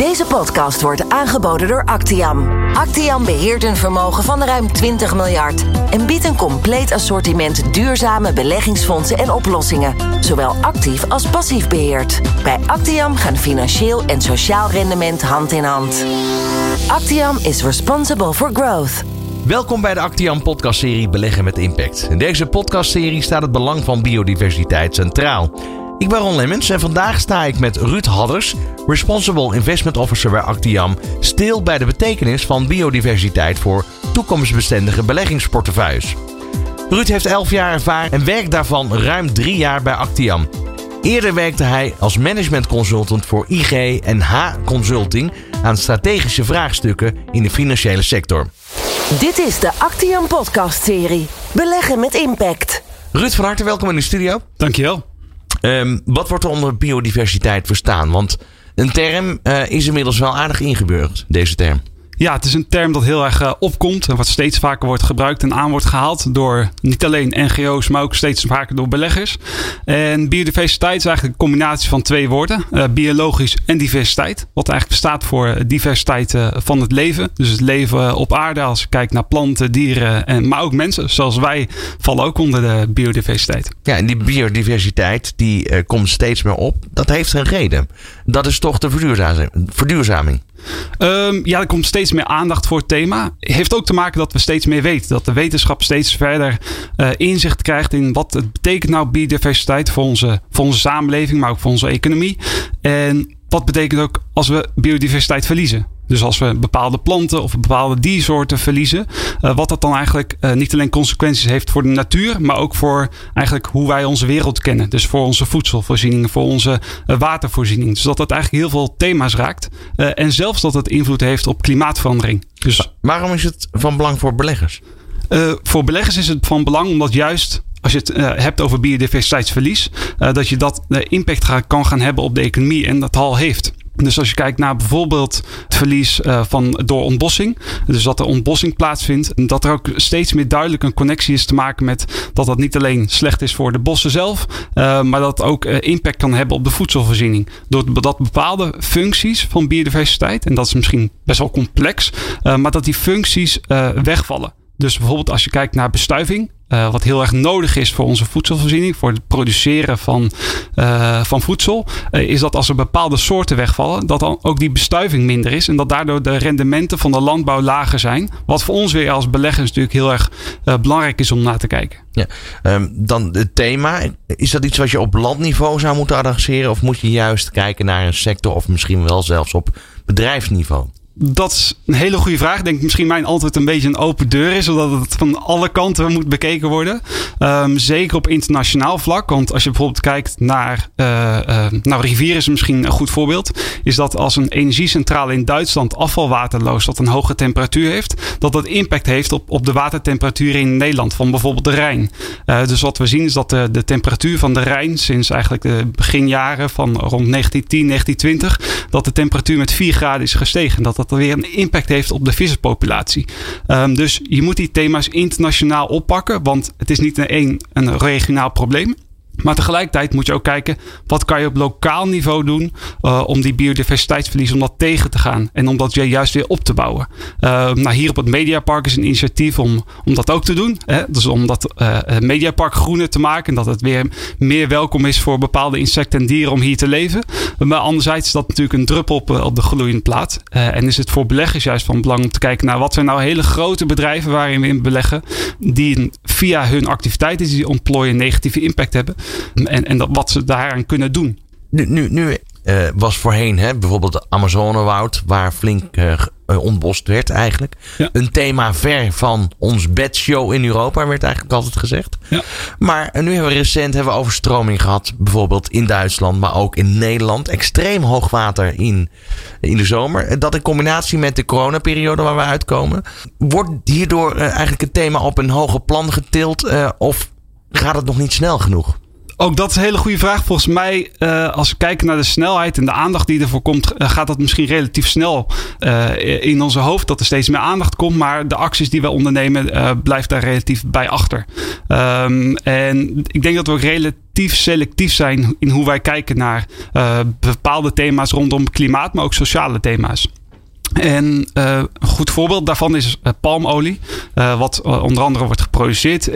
Deze podcast wordt aangeboden door Actiam. Actiam beheert een vermogen van ruim 20 miljard en biedt een compleet assortiment duurzame beleggingsfondsen en oplossingen, zowel actief als passief beheerd. Bij Actiam gaan financieel en sociaal rendement hand in hand. Actiam is responsible for growth. Welkom bij de Actiam podcastserie Beleggen met Impact. In deze podcastserie staat het belang van biodiversiteit centraal. Ik ben Ron Lemmens en vandaag sta ik met Ruud Hadders, Responsible Investment Officer bij Actiam, stil bij de betekenis van biodiversiteit voor toekomstbestendige beleggingsportefeuilles. Ruud heeft 11 jaar ervaring en werkt daarvan ruim 3 jaar bij Actiam. Eerder werkte hij als management consultant voor IG en H Consulting aan strategische vraagstukken in de financiële sector. Dit is de Actiam podcast-serie Beleggen met Impact. Ruud, van harte welkom in de studio. Dankjewel. Um, wat wordt er onder biodiversiteit verstaan? Want een term uh, is inmiddels wel aardig ingeburgerd, deze term. Ja, het is een term dat heel erg uh, opkomt en wat steeds vaker wordt gebruikt en aan wordt gehaald door niet alleen NGO's, maar ook steeds vaker door beleggers. En biodiversiteit is eigenlijk een combinatie van twee woorden: uh, biologisch en diversiteit. Wat eigenlijk staat voor diversiteit uh, van het leven. Dus het leven op aarde, als je kijkt naar planten, dieren, en, maar ook mensen, zoals wij, vallen ook onder de biodiversiteit. Ja, en die biodiversiteit die komt steeds meer op. Dat heeft een reden. Dat is toch de verduurzaming. Um, ja, er komt steeds meer aandacht voor het thema. Heeft ook te maken dat we steeds meer weten. Dat de wetenschap steeds verder uh, inzicht krijgt in wat het betekent nou biodiversiteit voor onze, voor onze samenleving, maar ook voor onze economie. En wat betekent ook als we biodiversiteit verliezen? Dus als we bepaalde planten of bepaalde diersoorten verliezen, uh, wat dat dan eigenlijk uh, niet alleen consequenties heeft voor de natuur, maar ook voor eigenlijk hoe wij onze wereld kennen. Dus voor onze voedselvoorzieningen, voor onze uh, watervoorziening. Dus dat dat eigenlijk heel veel thema's raakt. en zelfs dat het invloed heeft op klimaatverandering. Dus, Waarom is het van belang voor beleggers? voor beleggers is het van belang omdat juist als je het hebt over biodiversiteitsverlies, dat je dat impact kan gaan hebben op de economie en dat al heeft. Dus als je kijkt naar bijvoorbeeld het verlies uh, van, door ontbossing, dus dat er ontbossing plaatsvindt, dat er ook steeds meer duidelijk een connectie is te maken met dat dat niet alleen slecht is voor de bossen zelf, uh, maar dat ook uh, impact kan hebben op de voedselvoorziening. Doordat bepaalde functies van biodiversiteit, en dat is misschien best wel complex, maar dat die functies wegvallen. Dus bijvoorbeeld als je kijkt naar bestuiving, uh, wat heel erg nodig is voor onze voedselvoorziening, voor het produceren van, uh, van voedsel, uh, is dat als er bepaalde soorten wegvallen, dat dan ook die bestuiving minder is en dat daardoor de rendementen van de landbouw lager zijn. Wat voor ons weer als beleggers natuurlijk heel erg belangrijk is om naar te kijken. Ja, um, dan het thema. Is dat iets wat je op landniveau zou moeten adresseren of moet je juist kijken naar een sector of misschien wel zelfs op bedrijfsniveau? Dat is een hele goede vraag. Ik denk misschien mijn antwoord een beetje een open deur is, zodat het van alle kanten moet bekeken worden. Um, zeker op internationaal vlak. Want als je bijvoorbeeld kijkt naar. Uh, uh, nou, rivier is misschien een goed voorbeeld. Is dat als een energiecentrale in Duitsland afvalwater loost dat een hoge temperatuur heeft, dat dat impact heeft op, op de watertemperatuur in Nederland, van bijvoorbeeld de Rijn. Uh, dus wat we zien is dat de, de temperatuur van de Rijn sinds eigenlijk de beginjaren van rond 1910, 1920, dat de temperatuur met 4 graden is gestegen. Dat dat dat weer een impact heeft op de visserspopulatie. Um, dus je moet die thema's internationaal oppakken, want het is niet een, een regionaal probleem. Maar tegelijkertijd moet je ook kijken wat kan je op lokaal niveau doen uh, om die biodiversiteitsverlies om dat tegen te gaan en om dat juist weer op te bouwen. Uh, nou, hier op het Mediapark is een initiatief om, om dat ook te doen. Hè? Dus om dat uh, Mediapark groener te maken en dat het weer meer welkom is voor bepaalde insecten en dieren om hier te leven. Maar anderzijds is dat natuurlijk een druppel op, op de gloeiende plaat. en is het voor beleggers juist van belang om te kijken naar wat zijn nou hele grote bedrijven waarin we in beleggen, die via hun activiteiten die ontplooien negatieve impact hebben. En, en dat, wat ze daaraan kunnen doen. Nu, nu, uh, was voorheen hè, bijvoorbeeld de Amazonewoud, waar flink ontbost werd eigenlijk. Ja. Een thema ver van ons bedshow in Europa, werd eigenlijk altijd gezegd. Ja. Maar nu hebben we recent hebben we overstroming gehad, bijvoorbeeld in Duitsland, maar ook in Nederland. Extreem hoog water in, in de zomer. Dat in combinatie met de coronaperiode waar we uitkomen. Wordt hierdoor eigenlijk het thema op een hoger plan getild of gaat het nog niet snel genoeg? Ook dat is een hele goede vraag. Volgens mij, uh, als we kijken naar de snelheid en de aandacht die ervoor komt, uh, gaat dat misschien relatief snel uh, in onze hoofd. Dat er steeds meer aandacht komt. Maar de acties die we ondernemen, blijft daar relatief bij achter. Um, en ik denk dat we ook relatief selectief zijn in hoe wij kijken naar bepaalde thema's rondom klimaat, maar ook sociale thema's. En uh, een goed voorbeeld daarvan is uh, palmolie. Uh, wat onder andere wordt geproduceerd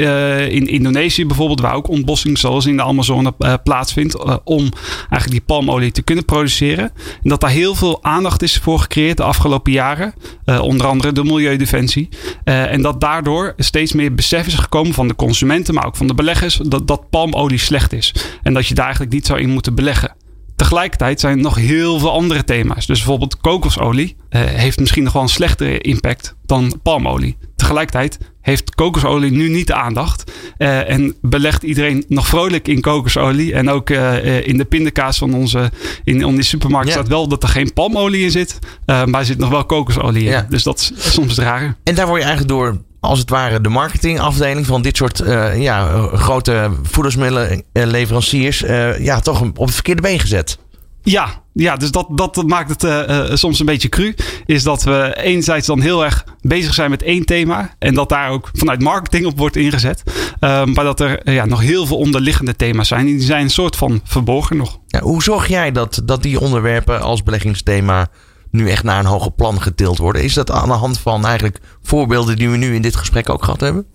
in Indonesië bijvoorbeeld. Waar ook ontbossing zoals in de Amazone plaatsvindt. om eigenlijk die palmolie te kunnen produceren. En dat daar heel veel aandacht is voor gecreëerd de afgelopen jaren. onder andere de Milieudefensie. en dat daardoor steeds meer besef is gekomen van de consumenten. Maar ook van de beleggers. Dat, dat palmolie slecht is. En dat je daar eigenlijk niet zou in moeten beleggen. Tegelijkertijd zijn er nog heel veel andere thema's. Dus bijvoorbeeld kokosolie uh, heeft misschien nog wel een slechtere impact dan palmolie. Tegelijkertijd heeft kokosolie nu niet de aandacht. Uh, en belegt iedereen nog vrolijk in kokosolie. En ook uh, in de pindakaas van onze in onze supermarkt staat wel dat er geen palmolie in zit. maar er zit nog wel kokosolie in. Dus dat is soms raar. En daar word je eigenlijk door als het ware de marketingafdeling van dit soort uh, ja, grote voedingsmiddelenleveranciers uh, ja, toch op het verkeerde been gezet. Ja, ja, dus dat, dat maakt het uh, soms een beetje cru. Is dat we enerzijds dan heel erg bezig zijn met één thema. En dat daar ook vanuit marketing op wordt ingezet. Uh, maar dat er ja, nog heel veel onderliggende thema's zijn. Die zijn een soort van verborgen nog. Ja, hoe zorg jij dat, dat die onderwerpen als beleggingsthema nu echt naar een hoger plan getild worden? Is dat aan de hand van eigenlijk voorbeelden die we nu in dit gesprek ook gehad hebben?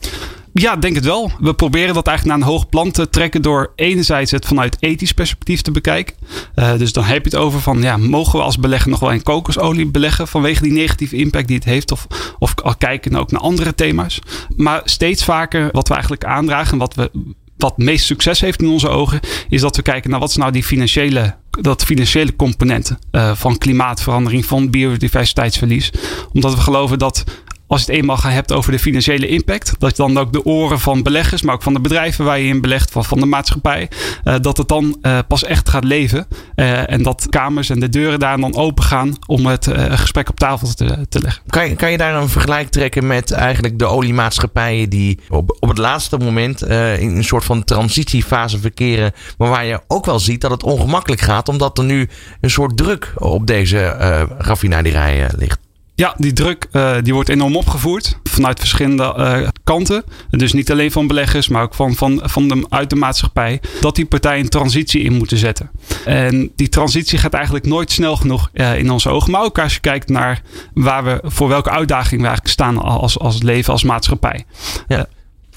Ja, denk het wel. We proberen dat eigenlijk naar een hoog plan te trekken door enerzijds het vanuit ethisch perspectief te bekijken. Uh, dus dan heb je het over van, ja, mogen we als belegger nog wel in kokosolie beleggen vanwege die negatieve impact die het heeft? Of, of al kijken ook naar andere thema's. Maar steeds vaker wat we eigenlijk aandragen, wat we wat meest succes heeft in onze ogen, is dat we kijken naar wat is nou die financiële, dat financiële componenten uh, van klimaatverandering, van biodiversiteitsverlies. Omdat we geloven dat als je het eenmaal hebt over de financiële impact, dat dan ook de oren van beleggers, maar ook van de bedrijven waar je in belegt, van, van de maatschappij, uh, dat het dan uh, pas echt gaat leven. Uh, en dat kamers en de deuren daar dan open gaan om het gesprek op tafel te, te leggen. Kan je, kan je daar een vergelijk trekken met eigenlijk de oliemaatschappijen die op, op het laatste moment in een soort van transitiefase verkeren, maar waar je ook wel ziet dat het ongemakkelijk gaat, omdat er nu een soort druk op deze raffinaderijen ligt? Ja, die druk uh, die wordt enorm opgevoerd vanuit verschillende uh, kanten. Dus niet alleen van beleggers, maar ook van, van, van de, uit de maatschappij. Dat die partijen een transitie in moeten zetten. En die transitie gaat eigenlijk nooit snel genoeg uh, in onze ogen. Maar ook als je kijkt naar waar we, voor welke uitdaging we eigenlijk staan als, als leven, als maatschappij. Ja.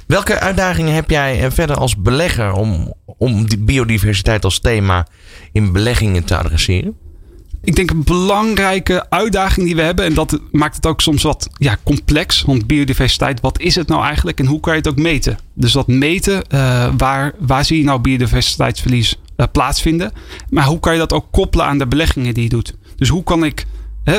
Welke uitdagingen heb jij verder als belegger om, om die biodiversiteit als thema in beleggingen te adresseren? Ik denk een belangrijke uitdaging die we hebben. En dat maakt het ook soms wat ja, complex. Want biodiversiteit, wat is het nou eigenlijk en hoe kan je het ook meten? Dus dat meten, uh, waar, waar zie je nou biodiversiteitsverlies uh, plaatsvinden? Maar hoe kan je dat ook koppelen aan de beleggingen die je doet? Dus hoe kan ik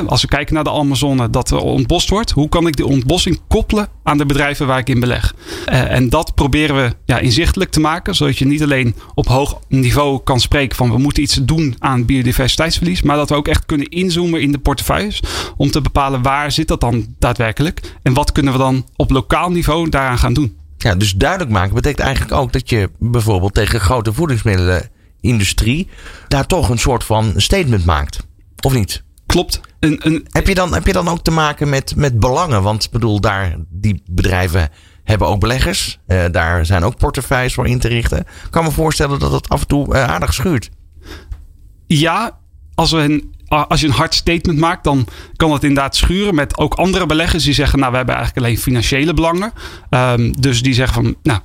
als we kijken naar de Amazone, dat er ontbost wordt. Hoe kan ik die ontbossing koppelen aan de bedrijven waar ik in beleg? Uh, en dat proberen we ja, inzichtelijk te maken. Zodat je niet alleen op hoog niveau kan spreken van we moeten iets doen aan biodiversiteitsverlies. Maar dat we ook echt kunnen inzoomen in de portefeuilles. Om te bepalen waar zit dat dan daadwerkelijk. En wat kunnen we dan op lokaal niveau daaraan gaan doen. Ja, dus duidelijk maken betekent eigenlijk ook dat je bijvoorbeeld tegen grote voedingsmiddelenindustrie daar toch een soort van statement maakt. Of niet? Klopt. Een, een, heb, je dan, heb je dan ook te maken met, met belangen? Want ik bedoel, daar, die bedrijven hebben ook beleggers. Uh, daar zijn ook portefeuilles voor in te richten. Ik kan me voorstellen dat het af en toe uh, aardig schuurt. Ja, als, we een, als je een hard statement maakt, dan kan het inderdaad schuren met ook andere beleggers die zeggen: Nou, we hebben eigenlijk alleen financiële belangen. Um, dus die zeggen van: Nou,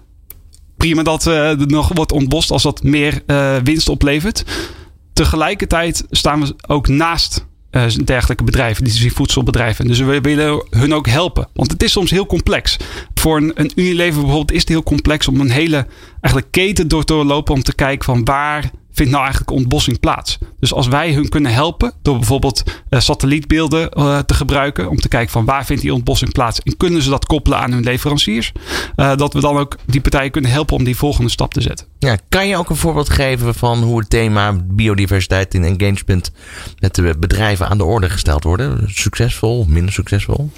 prima dat uh, er nog wordt ontbost als dat meer winst oplevert. Tegelijkertijd staan we ook naast uh, dergelijke bedrijven, die voedselbedrijven. Dus we willen hun ook helpen. Want het is soms heel complex. Voor een, een Unilever bijvoorbeeld is het heel complex om een hele eigenlijk keten door te lopen om te kijken van waar vindt nou eigenlijk ontbossing plaats? Dus als wij hun kunnen helpen door bijvoorbeeld uh, satellietbeelden uh, te gebruiken om te kijken van waar vindt die ontbossing plaats en kunnen ze dat koppelen aan hun leveranciers, uh, dat we dan ook die partijen kunnen helpen om die volgende stap te zetten. Ja, kan je ook een voorbeeld geven van hoe het thema biodiversiteit en engagement met de bedrijven aan de orde gesteld worden? Succesvol, minder succesvol?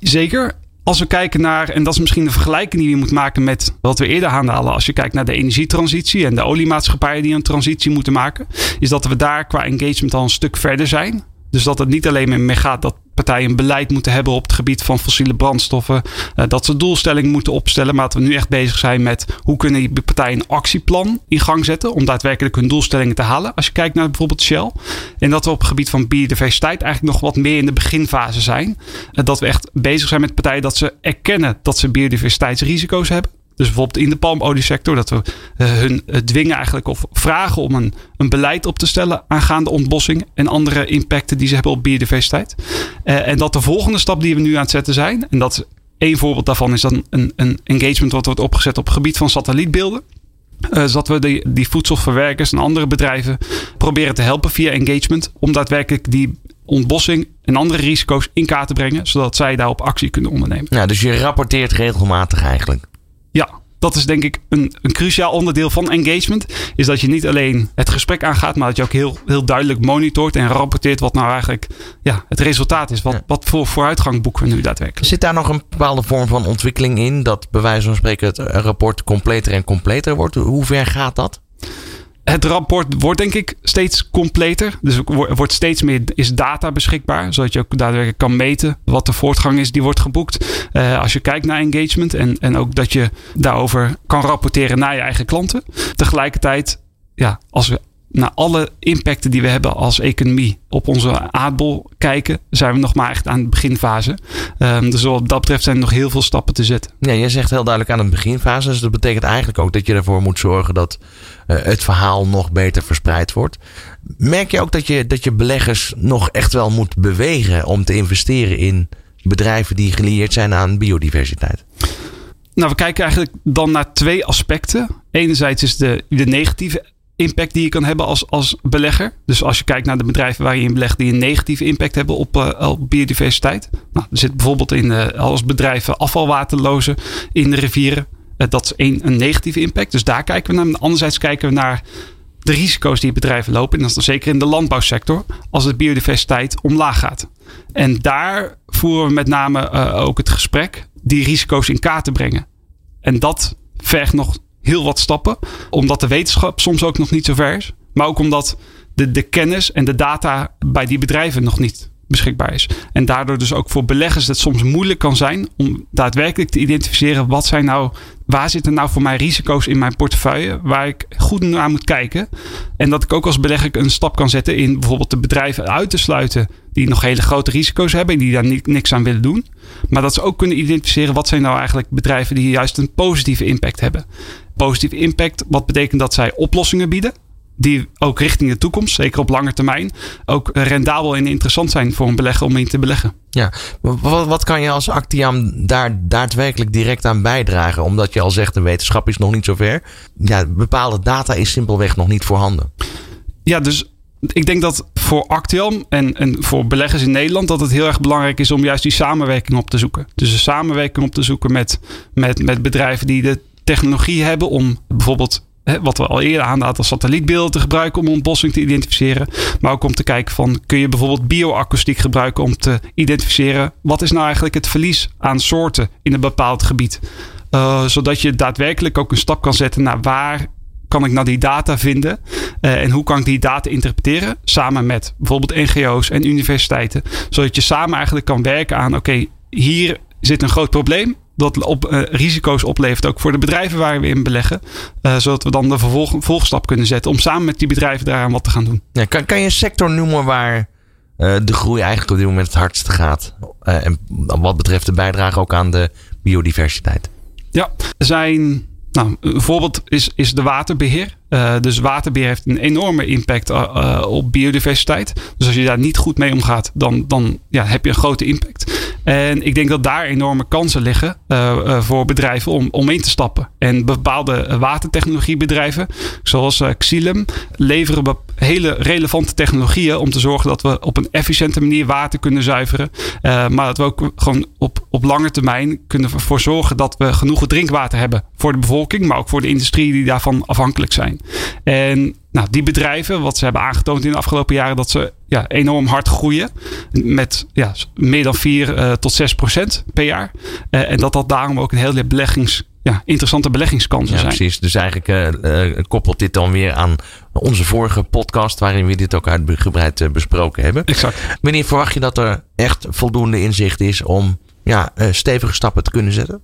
Zeker als we kijken naar, en dat is misschien de vergelijking die je moet maken met wat we eerder aanhalen. Als je kijkt naar de energietransitie en de oliemaatschappijen die een transitie moeten maken. Is dat we daar qua engagement al een stuk verder zijn. Dus dat het niet alleen meer gaat dat partijen een beleid moeten hebben op het gebied van fossiele brandstoffen. Uh, dat ze doelstellingen moeten opstellen. Maar dat we nu echt bezig zijn met hoe kunnen die partijen een actieplan in gang zetten. Om daadwerkelijk hun doelstellingen te halen. Als je kijkt naar bijvoorbeeld Shell. En dat we op het gebied van biodiversiteit eigenlijk nog wat meer in de beginfase zijn. Uh, dat we echt bezig zijn met partijen dat ze erkennen dat ze biodiversiteitsrisico's hebben. Dus bijvoorbeeld in de palmoliesector, dat we uh, hun uh, dwingen eigenlijk of vragen om een, een beleid op te stellen aangaande ontbossing en andere impacten die ze hebben op biodiversiteit. Uh, en dat de volgende stap die we nu aan het zetten zijn, en dat één voorbeeld daarvan is dan een, een engagement wat wordt opgezet op gebied van satellietbeelden. Uh, zodat we die, die voedselverwerkers en andere bedrijven proberen te helpen via engagement. Om daadwerkelijk die ontbossing en andere risico's in kaart te brengen. Zodat zij daarop actie kunnen ondernemen. Ja, dus je rapporteert regelmatig eigenlijk. Ja, dat is denk ik een, een cruciaal onderdeel van engagement. Is dat je niet alleen het gesprek aangaat, maar dat je ook heel, heel duidelijk monitort en rapporteert wat nou eigenlijk ja, het resultaat is. Wat, ja. wat voor vooruitgang boeken we nu daadwerkelijk. Zit daar nog een bepaalde vorm van ontwikkeling in? Dat bij wijze van spreken het rapport completer en completer wordt? Hoe ver gaat dat? Het rapport wordt denk ik steeds completer. Dus er wordt steeds meer is data beschikbaar. Zodat je ook daadwerkelijk kan meten wat de voortgang is die wordt geboekt. Uh, als je kijkt naar engagement. En, en ook dat je daarover kan rapporteren naar je eigen klanten. Tegelijkertijd, ja, als we naar alle impacten die we hebben als economie op onze aardbol kijken, zijn we nog maar echt aan de beginfase. Um, dus wat dat betreft zijn er nog heel veel stappen te zetten. Ja, jij zegt heel duidelijk aan de beginfase. Dus dat betekent eigenlijk ook dat je ervoor moet zorgen dat uh, het verhaal nog beter verspreid wordt. Merk je ook dat je, dat je beleggers nog echt wel moet bewegen om te investeren in bedrijven die gelieerd zijn aan biodiversiteit? Nou, we kijken eigenlijk dan naar twee aspecten. Enerzijds is de, de negatieve impact die je kan hebben als, als belegger. Dus als je kijkt naar de bedrijven waar je in belegt die een negatieve impact hebben op, uh, op biodiversiteit. Nou, er zit bijvoorbeeld in uh, als bedrijven afvalwaterlozen in de rivieren. Uh, dat is een, een negatieve impact. Dus daar kijken we naar. Anderzijds kijken we naar de risico's die bedrijven lopen. En dat is dan zeker in de landbouwsector. Als de biodiversiteit omlaag gaat. En daar voeren we met name ook het gesprek die risico's in kaart te brengen. En dat vergt nog heel wat stappen. Omdat de wetenschap soms ook nog niet zo ver is. Maar ook omdat de, de kennis en de data bij die bedrijven nog niet beschikbaar is. En daardoor dus ook voor beleggers het soms moeilijk kan zijn om daadwerkelijk te identificeren wat zijn nou, waar zitten nou voor mij risico's in mijn portefeuille waar ik goed naar moet kijken. En dat ik ook als belegger een stap kan zetten in bijvoorbeeld de bedrijven uit te sluiten die nog hele grote risico's hebben en die daar niks aan willen doen. Maar dat ze ook kunnen identificeren wat zijn nou eigenlijk bedrijven die juist een positieve impact hebben. Positieve impact, wat betekent dat zij oplossingen bieden die ook richting de toekomst, zeker op lange termijn, ook rendabel en interessant zijn voor een belegger om in te beleggen. Ja, wat, wat kan je als Actiam daar daadwerkelijk direct aan bijdragen? Omdat je al zegt, de wetenschap is nog niet zover. Ja, bepaalde data is simpelweg nog niet voorhanden. Ja, dus ik denk dat voor Actiam en, en voor beleggers in Nederland dat het heel erg belangrijk is om juist die samenwerking op te zoeken. Dus een samenwerking op te zoeken met, met, met bedrijven die de technologie hebben om bijvoorbeeld wat we al eerder aanhaalden als satellietbeelden te gebruiken om ontbossing te identificeren. Maar ook om te kijken van kun je bijvoorbeeld bioakoestiek gebruiken om te identificeren wat is nou eigenlijk het verlies aan soorten in een bepaald gebied. Uh, zodat je daadwerkelijk ook een stap kan zetten naar waar kan ik nou die data vinden? Uh, en hoe kan ik die data interpreteren? Samen met bijvoorbeeld NGO's en universiteiten. Zodat je samen eigenlijk kan werken aan: oké, hier zit een groot probleem dat op, uh, risico's oplevert ook voor de bedrijven waar we in beleggen. Uh, zodat we dan de vervolg, volgstap kunnen zetten om samen met die bedrijven daaraan wat te gaan doen. Ja, kan, kan je een sector noemen waar uh, de groei eigenlijk op dit moment het hardste gaat? en wat betreft de bijdrage ook aan de biodiversiteit? Ja, zijn nou, een voorbeeld is, is de waterbeheer. Uh, dus waterbeheer heeft een enorme impact uh, op biodiversiteit. Dus als je daar niet goed mee omgaat, dan, dan ja, heb je een grote impact. En ik denk dat daar enorme kansen liggen voor bedrijven om, om in te stappen. En bepaalde watertechnologiebedrijven, zoals Xylem, leveren hele relevante technologieën om te zorgen dat we op een efficiënte manier water kunnen zuiveren. Uh, maar dat we ook gewoon op, op lange termijn kunnen ervoor zorgen dat we genoeg drinkwater hebben voor de bevolking, maar ook voor de industrie die daarvan afhankelijk zijn. En nou, die bedrijven, wat ze hebben aangetoond in de afgelopen jaren, dat ze ja, enorm hard groeien. Met ja, meer dan 4 uh, tot 6 procent per jaar. Uh, en dat dat daarom ook een hele beleggings ja, interessante beleggingskansen ja, zijn. Precies, dus eigenlijk uh, koppelt dit dan weer aan onze vorige podcast, waarin we dit ook uitgebreid uh, besproken hebben. Exact. Wanneer verwacht je dat er echt voldoende inzicht is om ja, stevige stappen te kunnen zetten?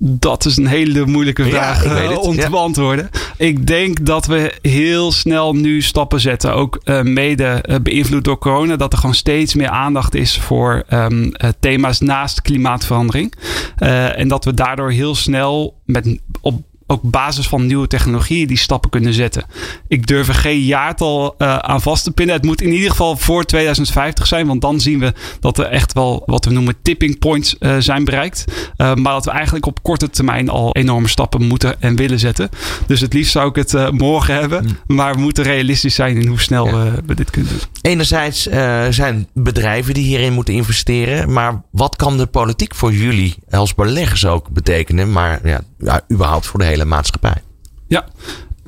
Dat is een hele moeilijke vraag ja, om te beantwoorden. Ik denk dat we heel snel nu stappen zetten. Ook uh, mede uh, beïnvloed door corona. Dat er gewoon steeds meer aandacht is voor um, uh, thema's naast klimaatverandering. en dat we daardoor heel snel met, op ook basis van nieuwe technologieën die stappen kunnen zetten. Ik durf er geen jaartal uh, aan vast te pinnen. Het moet in ieder geval voor 2050 zijn, want dan zien we dat er echt wel wat we noemen tipping points uh, zijn bereikt. Uh, maar dat we eigenlijk op korte termijn al enorme stappen moeten en willen zetten. Dus het liefst zou ik het morgen hebben, mm. maar we moeten realistisch zijn in hoe snel ja. we dit kunnen doen. Enerzijds zijn bedrijven die hierin moeten investeren, maar wat kan de politiek voor jullie als beleggers ook betekenen, maar ja, ja überhaupt voor de hele maatschappij. Ja,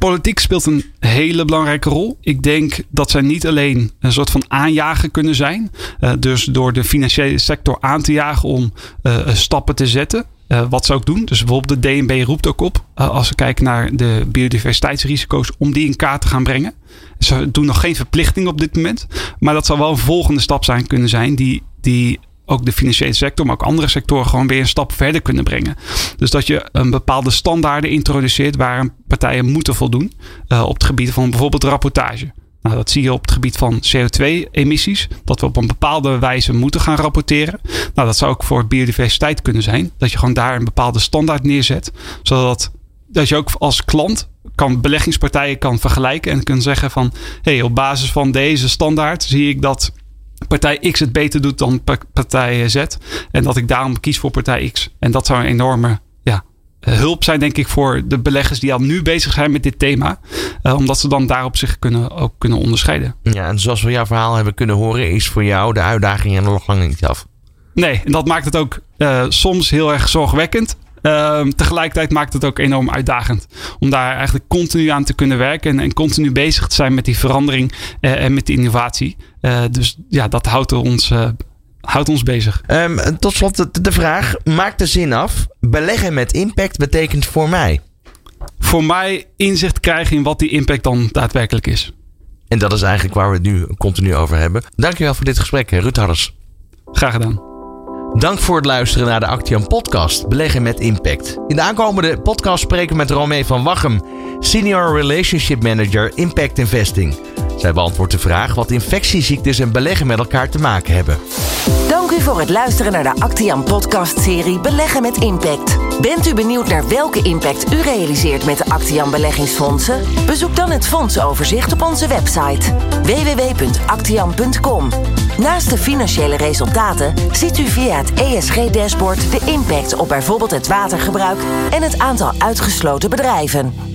politiek speelt een hele belangrijke rol. Ik denk dat zij niet alleen een soort van aanjager kunnen zijn. Uh, dus door de financiële sector aan te jagen om uh, stappen te zetten. Uh, wat ze ook doen. Dus bijvoorbeeld de DNB roept ook op. als we kijken naar de biodiversiteitsrisico's. Om die in kaart te gaan brengen. Ze doen nog geen verplichting op dit moment. Maar dat zal wel een volgende stap zijn kunnen zijn. Die, die ook de financiële sector, maar ook andere sectoren gewoon weer een stap verder kunnen brengen. Dus dat je een bepaalde standaarden introduceert waar partijen moeten voldoen uh, op het gebied van bijvoorbeeld rapportage. Nou, dat zie je op het gebied van CO2-emissies. Dat we op een bepaalde wijze moeten gaan rapporteren. Nou, dat zou ook voor biodiversiteit kunnen zijn. Dat je gewoon daar een bepaalde standaard neerzet. Zodat dat je ook als klant kan beleggingspartijen kan vergelijken en kan zeggen van... hey, op basis van deze standaard zie ik dat partij X het beter doet dan partij Z. En dat ik daarom kies voor partij X. En dat zou een enorme ja, hulp zijn, denk ik, voor de beleggers die al nu bezig zijn met dit thema. Uh, omdat ze dan daarop zich kunnen, ook kunnen onderscheiden. Ja, en zoals we jouw verhaal hebben kunnen horen, is voor jou de uitdaging er nog lang niet af. Nee, en dat maakt het ook uh, soms heel erg zorgwekkend. Uh, tegelijkertijd maakt het ook enorm uitdagend. Om daar eigenlijk continu aan te kunnen werken. En, en continu bezig te zijn met die verandering uh, en met die innovatie. Uh, dus ja, dat houdt ons, houdt ons bezig. Um, tot slot de, de vraag. Maak de zin af. Beleggen met impact betekent voor mij? Voor mij inzicht krijgen in wat die impact dan daadwerkelijk is. En dat is eigenlijk waar we het nu continu over hebben. Dankjewel voor dit gesprek, Ruud Harris. Graag gedaan. Dank voor het luisteren naar de Actian podcast Beleggen met Impact. In de aankomende podcast spreken we met Romee van Wachem, Senior Relationship Manager Impact Investing. Zij beantwoordt de vraag wat infectieziektes en beleggen met elkaar te maken hebben. Dank u voor het luisteren naar de Actian podcast-serie Beleggen met Impact. Bent u benieuwd naar welke impact u realiseert met de Actian beleggingsfondsen? Bezoek dan het fondsoverzicht op onze website www.actian.com. Naast de financiële resultaten ziet u via het ESG-dashboard de impact op bijvoorbeeld het watergebruik en het aantal uitgesloten bedrijven.